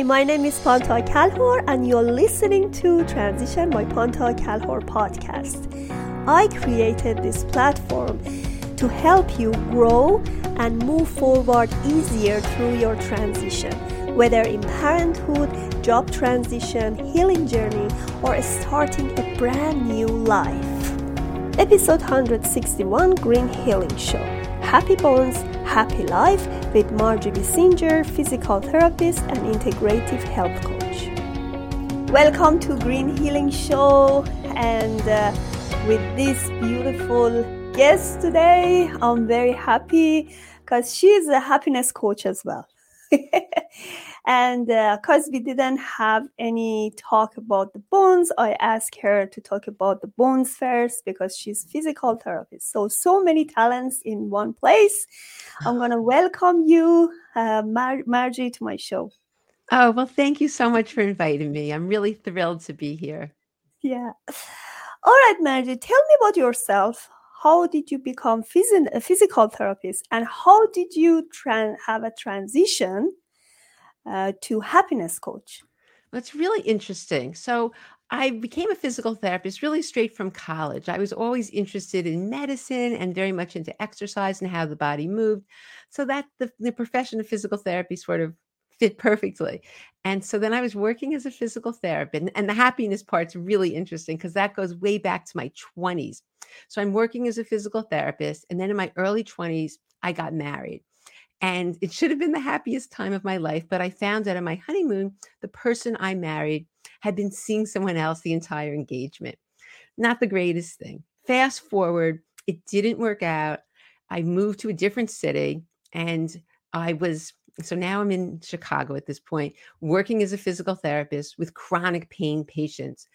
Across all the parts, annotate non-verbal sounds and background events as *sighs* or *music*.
Hi, my name is Panta Kalhor, and you're listening to Transition by Panta Kalhor podcast. I created this platform to help you grow and move forward easier through your transition, whether in parenthood, job transition, healing journey, or starting a brand new life. Episode 161 Green Healing Show Happy Bones, Happy Life with Margie Bissinger, physical therapist and integrative health coach. Welcome to Green Healing Show and uh, with this beautiful guest today, I'm very happy because she's a happiness coach as well. *laughs* and because uh, we didn't have any talk about the bones. I asked her to talk about the bones first because she's physical therapist. So so many talents in one place. I'm going *sighs* to welcome you uh, Mar- margie to my show. Oh well thank you so much for inviting me. I'm really thrilled to be here. Yeah. All right margie tell me about yourself. How did you become phys- a physical therapist? And how did you have a transition uh, to happiness coach that's really interesting so i became a physical therapist really straight from college i was always interested in medicine and very much into exercise and how the body moved so that the, the profession of physical therapy sort of fit perfectly. And so then I was working as a physical therapist. And, and the happiness part's really interesting because that goes way back to my 20s. So I'm working as a physical therapist. And then in my early 20s, I got married. And it should have been the happiest time of my life. But I found out on my honeymoon, the person I married had been seeing someone else the entire engagement. Not the greatest thing. Fast forward, it didn't work out. I moved to a different city and I was so now I'm in Chicago at this point, working as a physical therapist with chronic pain patients.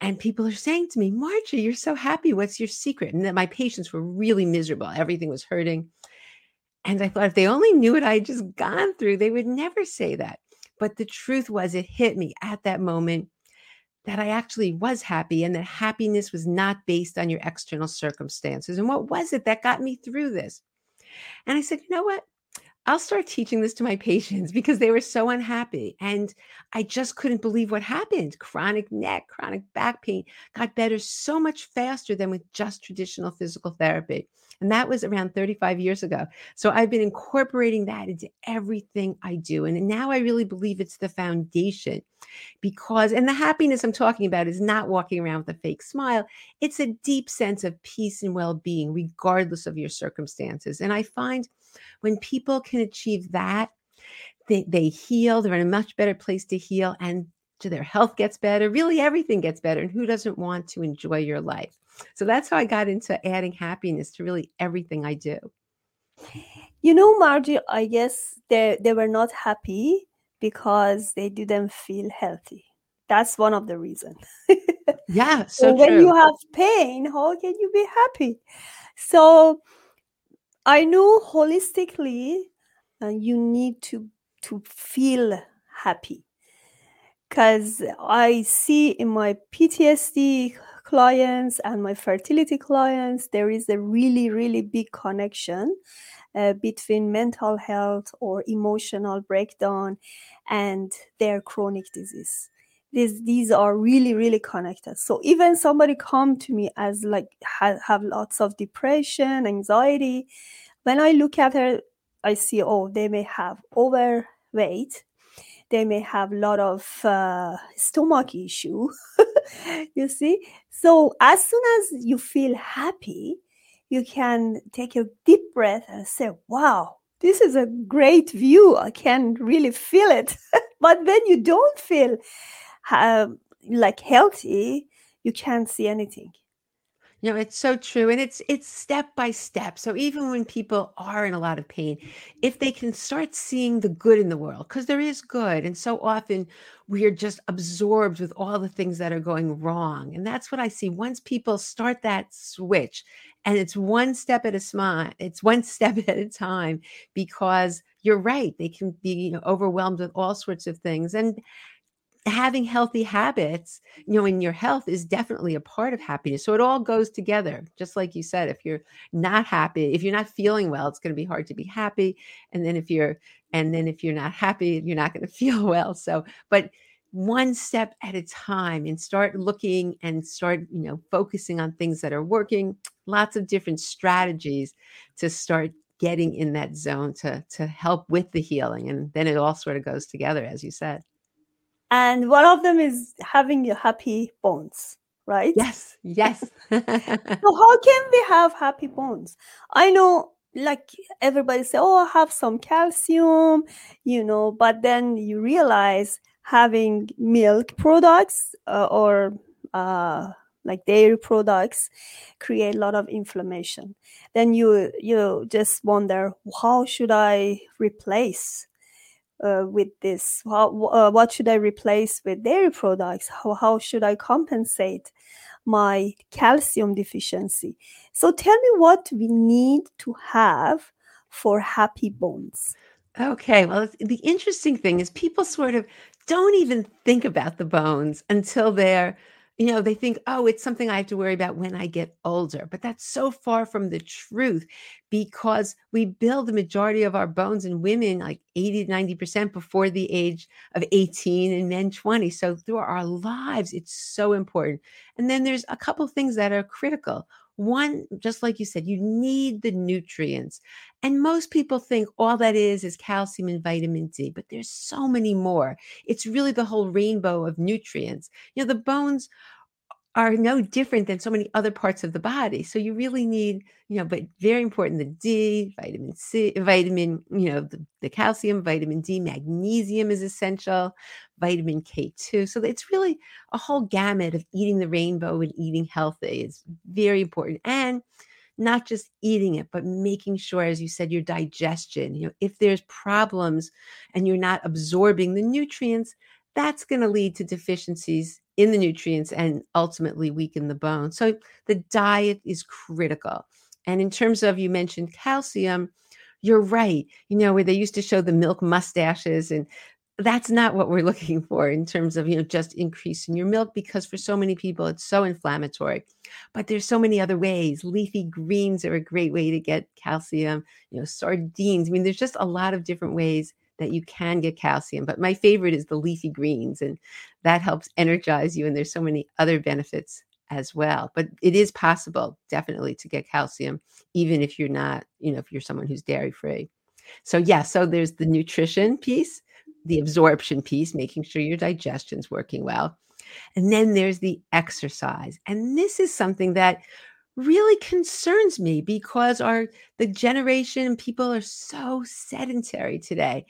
And people are saying to me, Margie, you're so happy. What's your secret? And that my patients were really miserable. Everything was hurting. And I thought if they only knew what I had just gone through, they would never say that. But the truth was, it hit me at that moment that I actually was happy and that happiness was not based on your external circumstances. And what was it that got me through this? And I said, you know what? I'll start teaching this to my patients because they were so unhappy. And I just couldn't believe what happened. Chronic neck, chronic back pain got better so much faster than with just traditional physical therapy. And that was around 35 years ago. So I've been incorporating that into everything I do. And now I really believe it's the foundation because, and the happiness I'm talking about is not walking around with a fake smile. It's a deep sense of peace and well being, regardless of your circumstances. And I find when people can achieve that, they, they heal, they're in a much better place to heal, and their health gets better. Really, everything gets better. And who doesn't want to enjoy your life? So that's how I got into adding happiness to really everything I do. You know, Margie, I guess they, they were not happy because they didn't feel healthy. That's one of the reasons. yeah. *laughs* So, when true. you have pain, how can you be happy? So I know holistically uh, you need to to feel happy. Because I see in my PTSD clients and my fertility clients there is a really really big connection uh, between mental health or emotional breakdown and their chronic disease these these are really really connected. So even somebody come to me as like ha- have lots of depression anxiety when i look at her i see oh they may have overweight. They may have a lot of uh, stomach issue *laughs* you see? So as soon as you feel happy you can take a deep breath and say wow this is a great view. I can really feel it. *laughs* But when you don't feel like healthy, you can't see anything. You know, it's so true. And it's it's step by step. So even when people are in a lot of pain, if they can start seeing the good in the world, because there is good. And so often we are just absorbed with all the things that are going wrong. And that's what I see. Once people start that switch, and it's one step at a smile, it's one *laughs* step at a time, because you're right, they can be you know, overwhelmed with all sorts of things. And having healthy habits, you know, in your health is definitely a part of happiness. So it all goes together. Just like you said, if you're not happy, if you're not feeling well, it's going to be hard to be happy. And then if you're, and then if you're not happy, you're not going *laughs* to feel well. So, but one step at a time and start looking and start, you know, focusing on things that are working, *tsk* lots of different strategies to start getting in that zone to to help with the healing and then it all sort of goes together as you said and one of them is having your happy bones right? Yes yes. *laughs* *laughs* So how can we have happy bones? I know like everybody say oh have some calcium you know but then you realize having milk products uh, or uh, like dairy products create a lot of inflammation. Then you you just wonder how should i replace uh, with this? How, uh, what should I replace with dairy products? How, how should I compensate my calcium deficiency? So tell me what we need to have for happy bones. Okay, well, the interesting thing is people sort of don't even think about the bones until they're you know, they think, oh, it's something I have to worry about when I get older. But that's so far from the truth because we build the majority of our bones in women like 80 to 90% before the age of 18 and men 20. So through our lives, it's so important. And then there's a couple things that are critical. One, just like you said, you need the nutrients. And most people think all that is is calcium and vitamin D, but there's so many more. It's really the whole rainbow of nutrients. You know, the bones are no different than so many other parts of the body. So you really need, you know, but very important the D, vitamin C, vitamin, you know, the, the calcium, vitamin D, magnesium is essential, vitamin K2. So it's really a whole gamut of eating the rainbow and eating healthy is very important. And not just eating it, but making sure, as you said, your digestion, you know, if there's problems and you're not absorbing the nutrients, that's going to lead to deficiencies in the nutrients and ultimately weaken the bone. So the diet is critical. And in terms of, you mentioned calcium, you're right. You know, where they used to show the milk mustaches and that's not what we're looking *laughs* for in terms of you know just increasing your milk because for so many people it's so inflammatory but there's so many other ways leafy greens are a great way to get calcium you know sardines i mean there's just a lot of different ways that you can get calcium. But my favorite is the leafy greens, and that helps energize you. And there's so many other benefits as well. But it is possible, definitely, to get calcium, even if you're not, you know, if you're someone who's dairy free. So, yeah, so there's the nutrition piece, the absorption piece, making sure your digestion's working well. And then there's the exercise. And this is something that really concerns me because our the generation people are so sedentary today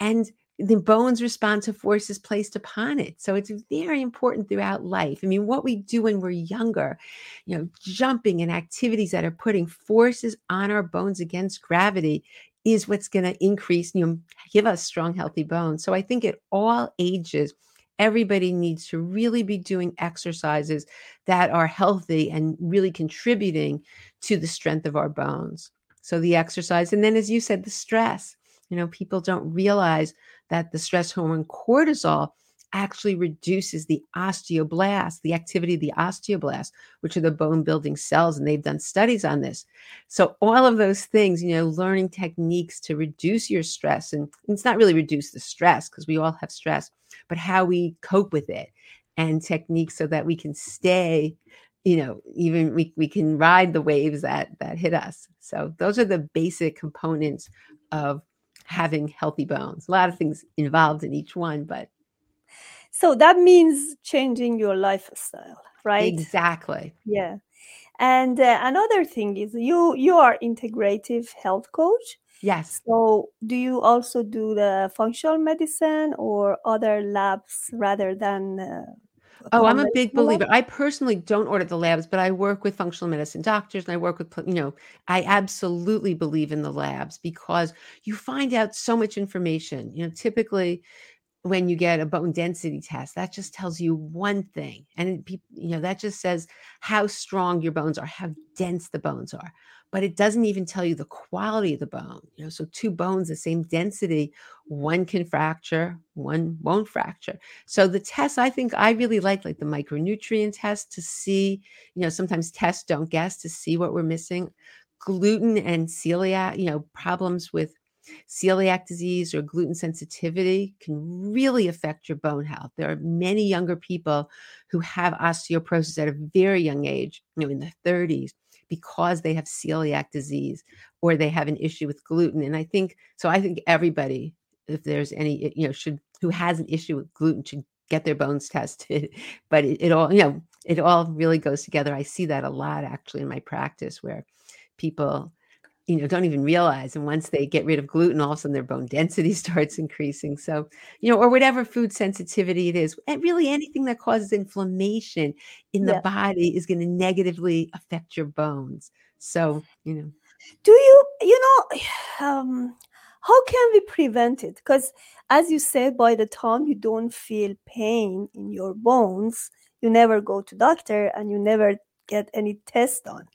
and the bones respond to forces placed upon it. So it's very important throughout life. I mean what we do when we're younger you know jumping and activities that are putting forces on our bones against gravity is what's going to increase you know give us strong healthy bones. So i think at all ages everybody needs to really be doing exercises that are healthy and really contributing to the strength of our bones. So, the exercise, and then as you said, the stress. You know, people don't realize that the stress hormone cortisol actually reduces the osteoblast, the activity of the osteoblast, which are the bone building cells. And they've done studies on this. So, all of those things, you know, learning techniques to reduce your stress, and it's not really reduce the stress because we all have stress, but how we cope with it and techniques so that we can stay you know even we, we can ride the waves that that hit us. So those are the basic components of having healthy bones. A lot of things involved in each one but so that means changing your lifestyle right? Exactly. Yeah. And uh, another thing is you you are integrative health coach Yes. So, do you also do the functional medicine or other labs rather than? Uh, oh, I'm a big believer. I personally don't order the labs, but I work with functional medicine doctors and I work with, you know, I absolutely believe in the labs because you find out so much information. You know, typically when you get a bone density test, that just tells you one thing. And, you know, that just says how strong your bones are, how dense the bones are. But it doesn't even tell you the quality of the bone. You know, so two bones, the same density, one can fracture, one won't fracture. So the tests, I think I really like, like the micronutrient test to see, you know, sometimes tests don't guess to see what we're missing. Gluten and celiac, you know, problems with celiac disease or gluten sensitivity can really affect your bone health. There are many younger people who have osteoporosis at a very young age, you know, in the 30s, because they have celiac disease or they have an issue with gluten. And I think so. I think everybody, if there's any, you know, should who has an issue with gluten should get their bones *laughs* tested. But it, it all, you know, it all really goes together. I see that a lot actually in my practice where people you know don't even realize and once they get rid of gluten all of a sudden their bone density *laughs* starts increasing. So you know or whatever food sensitivity it is and really anything that causes inflammation in the yeah. body is going to negatively affect your bones. So you know. Do you you know *sighs* um how can we prevent it? Because as you said by the time you don't feel pain in your bones you never go to doctor and you never get any test done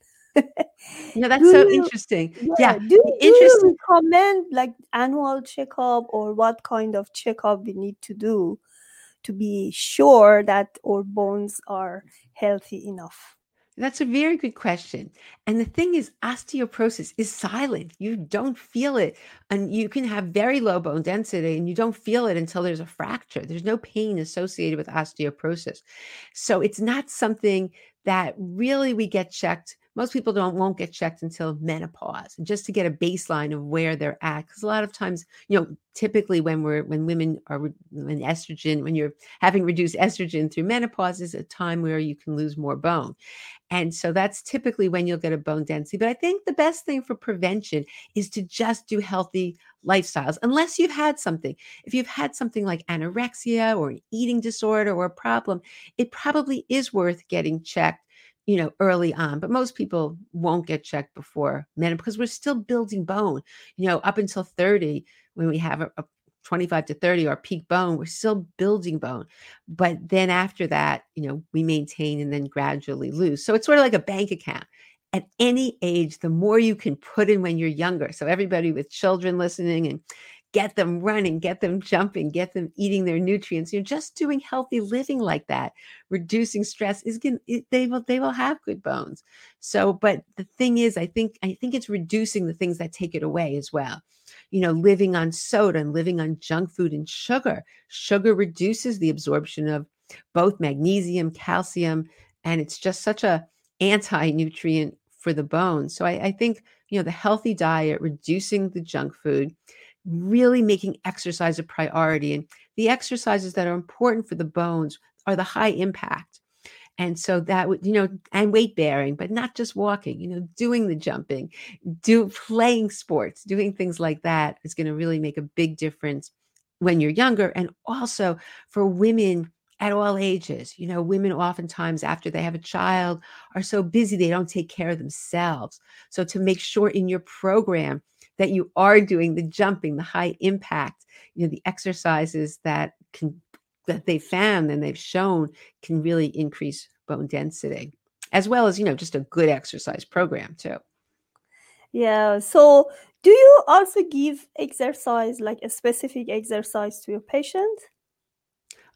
yeah, *laughs* that's do so you, interesting. Yeah, yeah. Do, do you recommend like annual checkup or what kind of checkup we need to do to be sure that our bones are healthy enough? That's a very good question. And the thing is, osteoporosis is silent. You don't feel it. And you can have very low bone density and you don't feel it until there's a fracture. There's no pain associated with osteoporosis. So it's not something that really we get checked most people don't won't get checked until menopause just to get a baseline of where they're at because a lot of times you know typically when we're when women are when estrogen when you're having reduced estrogen through menopause is a time where you can lose more bone. And so that's typically when you'll get a bone density. But i think the best thing for prevention is to just do healthy lifestyles unless you've had something. If you've had something like anorexia or an eating disorder or a problem it probably is worth getting checked you know, early on, but most people won't get checked before men because we're still building bone, you know, up until 30, when we have a, a 25 to 30, our peak bone, we're still building bone. But then after that, you know, we maintain and then gradually lose. So it's sort of like a bank account. At any age, the more you can put in when you're younger. So everybody with children listening and get them running, get them jumping, get them eating their nutrients. You're just doing healthy living like that, reducing stress is going they will they will have good bones. So, but the thing is, I think I think it's reducing the things that take it away as well. You know, living on soda and living on junk food and sugar. Sugar reduces the absorption of both magnesium, calcium, and it's just such a anti-nutrient for the bones. So I, I think you know the healthy diet, reducing the junk food really making exercise a priority. And the exercises that are important for the bones are the high impact. And so that would, you know, and weight bearing, but not just walking, you know, doing the jumping, do playing sports, doing things like that is going to really make a big difference when you're younger. And also for women at all ages. You know, women oftentimes after they have a child are so busy they don't take care of themselves. So to make sure in your program that you are doing the jumping, the high impact, you know, the exercises that can that they found and they've shown can really increase bone density, as well as you know just a good exercise program too. Yeah. So, do you also give exercise like a specific exercise to your patient?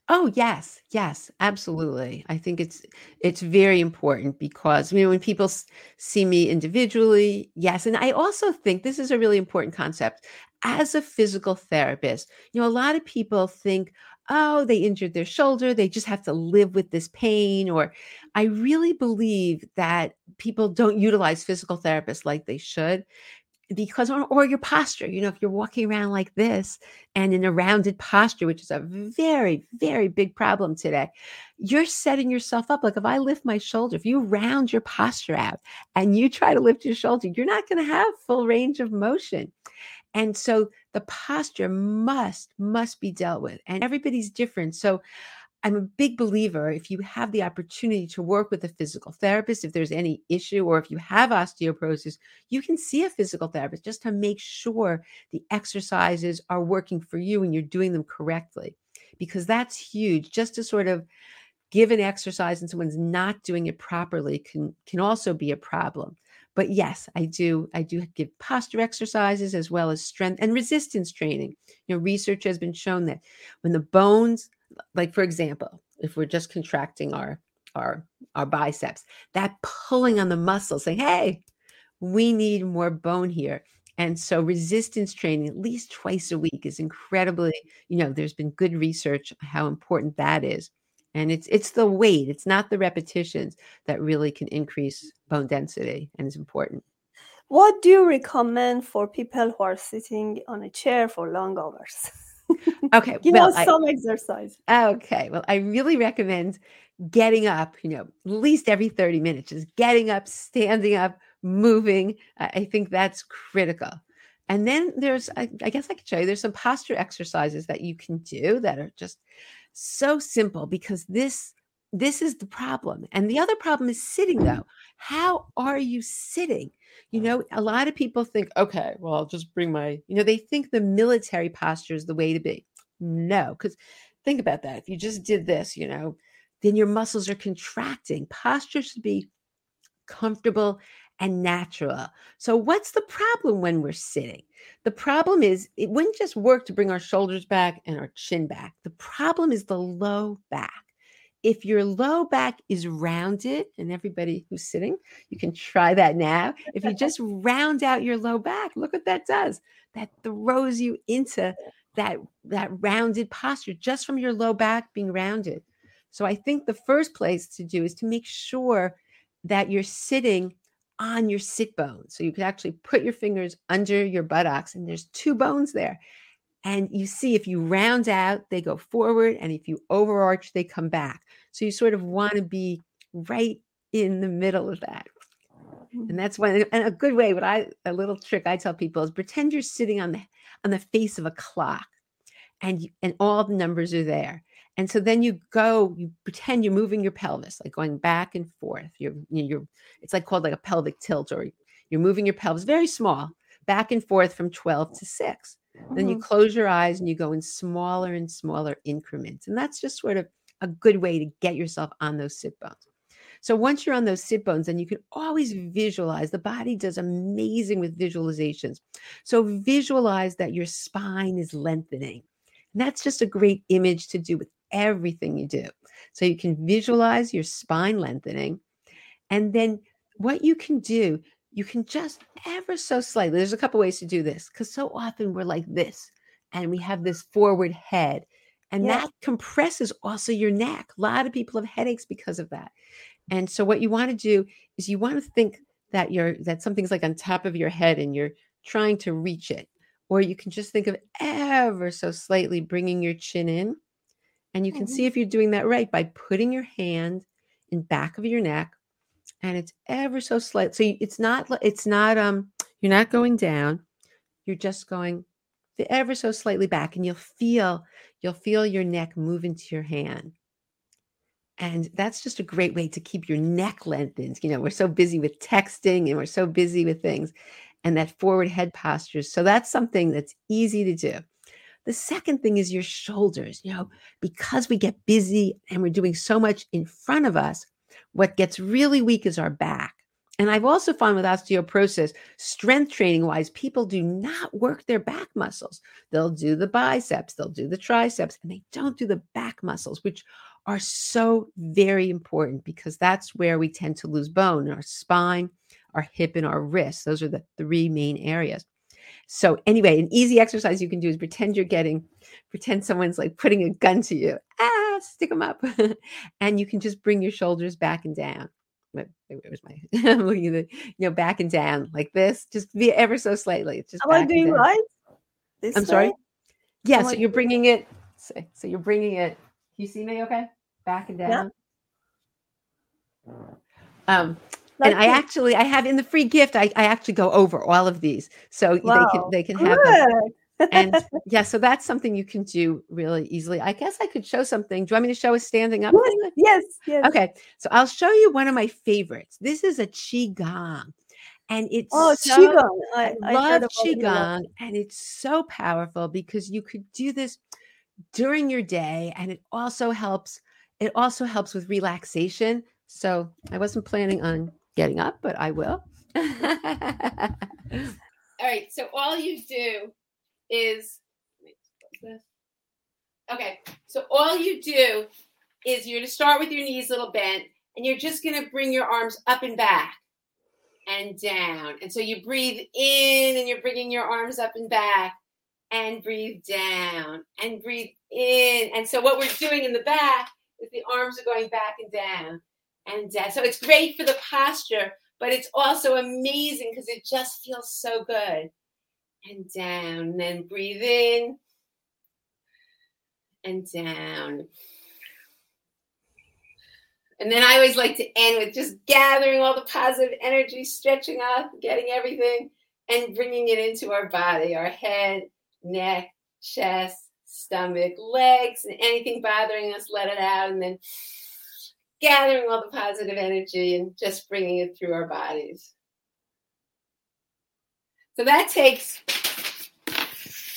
Oh, yes. Yes, absolutely. I think it's it's very important because I mean when people s- see me individually, yes, and I also think this is a really important concept as a physical therapist. You know, a lot of people think, "Oh, they injured their shoulder, they just have to live with this pain," or I really believe that people don't utilize physical therapists like they should because or, your posture you know if you're walking around like this and in a rounded posture which is a very very big problem today you're setting yourself up like if i lift my shoulder if you round your posture out and you try to lift your shoulder you're not going to have full range of motion. And so the posture must must be dealt with and everybody's different. So I'm a big believer if you have the opportunity to work with a physical therapist, if there's any issue, or if you have osteoporosis, you can see a physical therapist just to make sure the exercises are working for you and you're doing them correctly. Because that's huge. Just to sort of give an exercise and someone's not doing it properly can can also be a problem. but yes, I do. I do give posture exercises as well as strength and resistance training. You know, research has been shown that when the bones, like for example, if we're just contracting our our our biceps, that pulling on the muscle, saying, "Hey, we need more bone here." And so resistance training at least twice a week is incredibly, you know, there's been good research how important that is. And it's it's the weight, it's not the repetitions that really can increase bone density and is important. What do you recommend for people who are sitting on a chair for long hours? *laughs* Okay, Give well, I- some exercise. Okay. Well, I really recommend getting up, you know, at least every 30 minutes, just getting up, standing up, moving. I I think that's critical. And then there's, I, I guess I could show you, there's some posture exercises that you can do that are just so simple because this this is the problem. And the other problem is sitting though. How are you sitting? You know, a lot of people think, okay, well, I'll just bring my, you know, they think the military posture is the way to be. No, because think about that. If you just did this, you know, then your muscles are contracting. Posture should be comfortable and natural. So, what's the problem when we're sitting? The problem is it wouldn't just work to bring our shoulders back and our chin back. The problem is the low back. If your low back is rounded, and everybody who's sitting, you can try that now. If you just round out your low back, look what that does. That throws you into that that rounded posture just from your low back being rounded. So I think the first place to do is to make sure that you're sitting on your sit bone. So you can actually put your fingers under your buttocks and there's two bones there. And you see if you round out, they go forward, and if you overarch, they come back. So you sort of want to be right in the middle of that. Hmm. And that's one and a good way, what I a little trick I tell people is pretend you're sitting on the on the face of a clock and you, and all the numbers are there. And so then you go, you pretend you're moving your pelvis, like going back and forth. You're, you're, it's like called like a pelvic tilt, or you're moving your pelvis very small, back and forth from 12 to 6. Then you Mhm. close your eyes and you go in smaller and smaller increments. And that's just sort of a good way to get yourself on those sit bones. So once you're on those sit bones, then you can always visualize. The body does amazing with visualizations. So visualize that your spine is lengthening. And that's just a great image to do with everything you do. So you can visualize your spine lengthening. And then what you can do, you can just ever so slightly, there's a couple ways to do this because so often we're like this and we have this forward head. And Yeah. that compresses also your neck. A lot of people have headaches because of that. And so what you want to do is you want to think that you're that something's like on top of your head and you're trying to reach it. Or you can just think of ever so slightly bringing your chin in. And you can Mhm. see if you're doing that right by putting your hand in back of your neck and it's ever so slight. So it's not it's not um you're not going down. You're just going the ever so slightly back and you'll feel you'll feel your neck move into your hand. And that's just a great way to keep your neck lengthened. You know, we're so busy with texting and we're so busy with things and that forward head postures. So that's something that's easy to do. The second thing is your shoulders. You know, because we get busy and we're doing so much in front of us, what gets really weak is our back. And I've also found with osteoporosis, strength training wise, people do not work their back muscles. They'll do the biceps, they'll do the triceps, and they don't do the back muscles, which are so very important because that's where we tend to lose bone our spine, our hip, and our wrists. Those are the three main areas. So, anyway, an easy exercise you can do is pretend you're getting, pretend someone's like putting a gun to you. Ah, stick them up. *laughs* and you can just bring your shoulders back and down. Wait, wait, Where's my, *laughs* I'm looking at the, you know, back and down like this, just be ever so slightly. It's just Am I doing right? This I'm sorry? Yeah, Am so I you're bringing it. So, so you're bringing it. You see me? Okay, back and Yeah. down. Um, Like and I this. actually, I have in the free gift. I, I actually go over all of these, so they can they can have them. And *laughs* yeah, so that's something you can do really easily. I guess I could show something. Do you want me to show a standing up? Yes, yes, yes. Okay, so I'll show you one of my favorites. This is a qigong, and it's Oh, so, qigong. I, I, I love heard about it a lot. qigong, and it's so powerful because you could do this during your day, and it also helps. It also helps with relaxation. So I wasn't planning on getting up, but I will. *laughs* all right. So all you do is okay. So all you do is you're going to start with your knees a little bent, and you're just going to bring your arms up and back and down. And so you breathe in, and you're bringing your arms up and back, and breathe down, and breathe in. And so what we're doing in the back is the arms are going back and down and down. So it's great for the posture, but it's also amazing because it just feels so good. And down, and then breathe in and down. And then I always like to end with just gathering all the positive energy, stretching up, getting everything, and bringing it into our body, our head, neck, chest, stomach, legs, and anything bothering us, let it out. And then gathering all the positive energy and just bringing it through our bodies. So that takes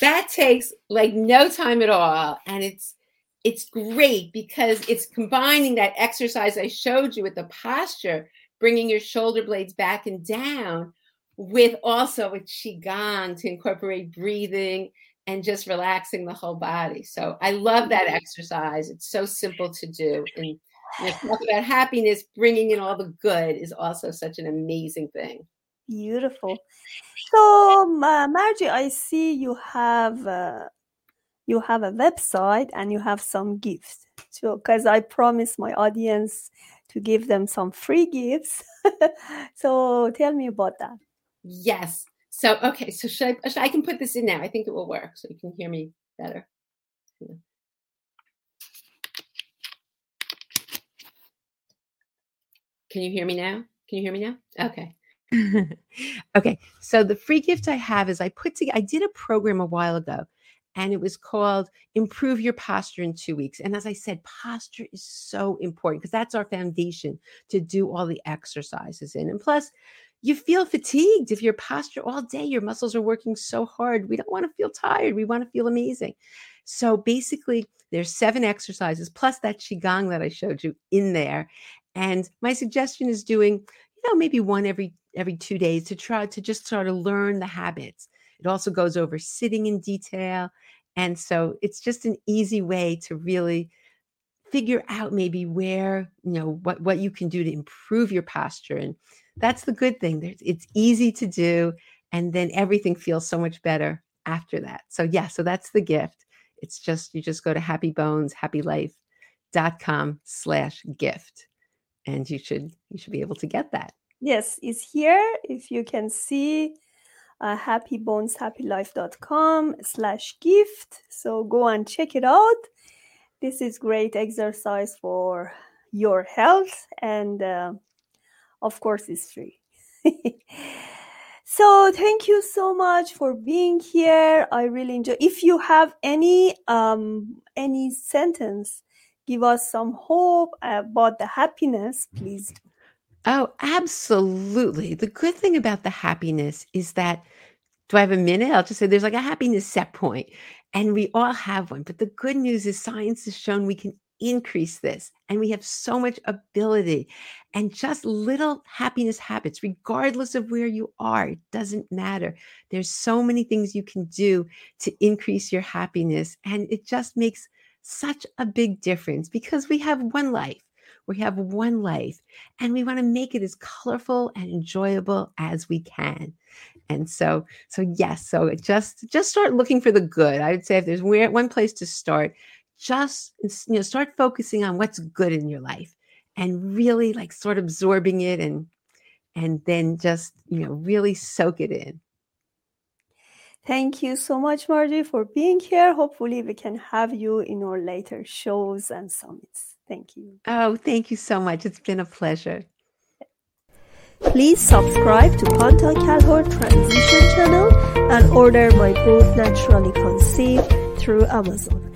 that takes like no time at all and it's it's great because it's combining that exercise I showed you with the posture, bringing your shoulder blades back and down, with also with Qigong to incorporate breathing and just relaxing the whole body. So I love that exercise. It's so simple to do. And talk about happiness, bringing in all the good is also such an amazing thing. Beautiful. So, uh, Margie, I see you have uh, you have a website and you have some gifts. So, because I promised my audience to give them some free gifts. *laughs* so, tell me about that. Yes. So, okay. So, should I, should I can put this in now? I think it will work so you can hear me better. Can you hear me now? Can you hear me now? Okay. *laughs* okay. So the free gift I have is I put together, I did a program a while ago and it was called Improve Your Posture in Two Weeks. And as I said, posture is so important because that's our foundation to do all the exercises in. And plus, you feel fatigued if your posture all day, your muscles are working so hard. We don't want to feel tired. We want to feel amazing. So basically, there's seven exercises plus that qigong that I showed you in there. And my suggestion is doing, you know, maybe one every every two days to try to just sort of learn the habits. It also goes over sitting in detail and so it's just an easy way to really figure out maybe where, you know, what, what you can do to improve your posture. And that's the good thing. It's easy to do. And then everything feels so much better after that. So yeah, so that's the gift. It's just, you just go to happyboneshappylife.com slash gift. And you should, you should be able to get that. Yes, it's here. If you can see uh, happyboneshappylife.com slash gift. So go and check it out. This is great exercise for your health and uh, of course it's free. *laughs* so thank you so much for being here. I really enjoy. If you have any um, any sentence, give us some hope about the happiness, please. Oh, absolutely. The good thing about the happiness is that, do I have a minute? I'll just say there's like a happiness set point, and we all have one. But the good news is science has shown we can increase this, and we have so much ability. And just little happiness habits, regardless of where you are, it doesn't matter. There's so many things you can do to increase your happiness. And it just makes such a big difference because we have one life. We have one life and we want to make it as colorful and enjoyable as we can. And so, so yes, so just just start looking for the good. I would say if there's one place to start, just you know, start focusing on what's good in your life and really like sort of absorbing it and and then just you know really soak it in. Thank you so much, Margie, for being here. Hopefully, we can have you in our later shows and summits. Thank you. Oh, thank you so much. It's been a pleasure. Please subscribe to Panta Kalhor Transition channel and order my book Naturally Conceived through Amazon.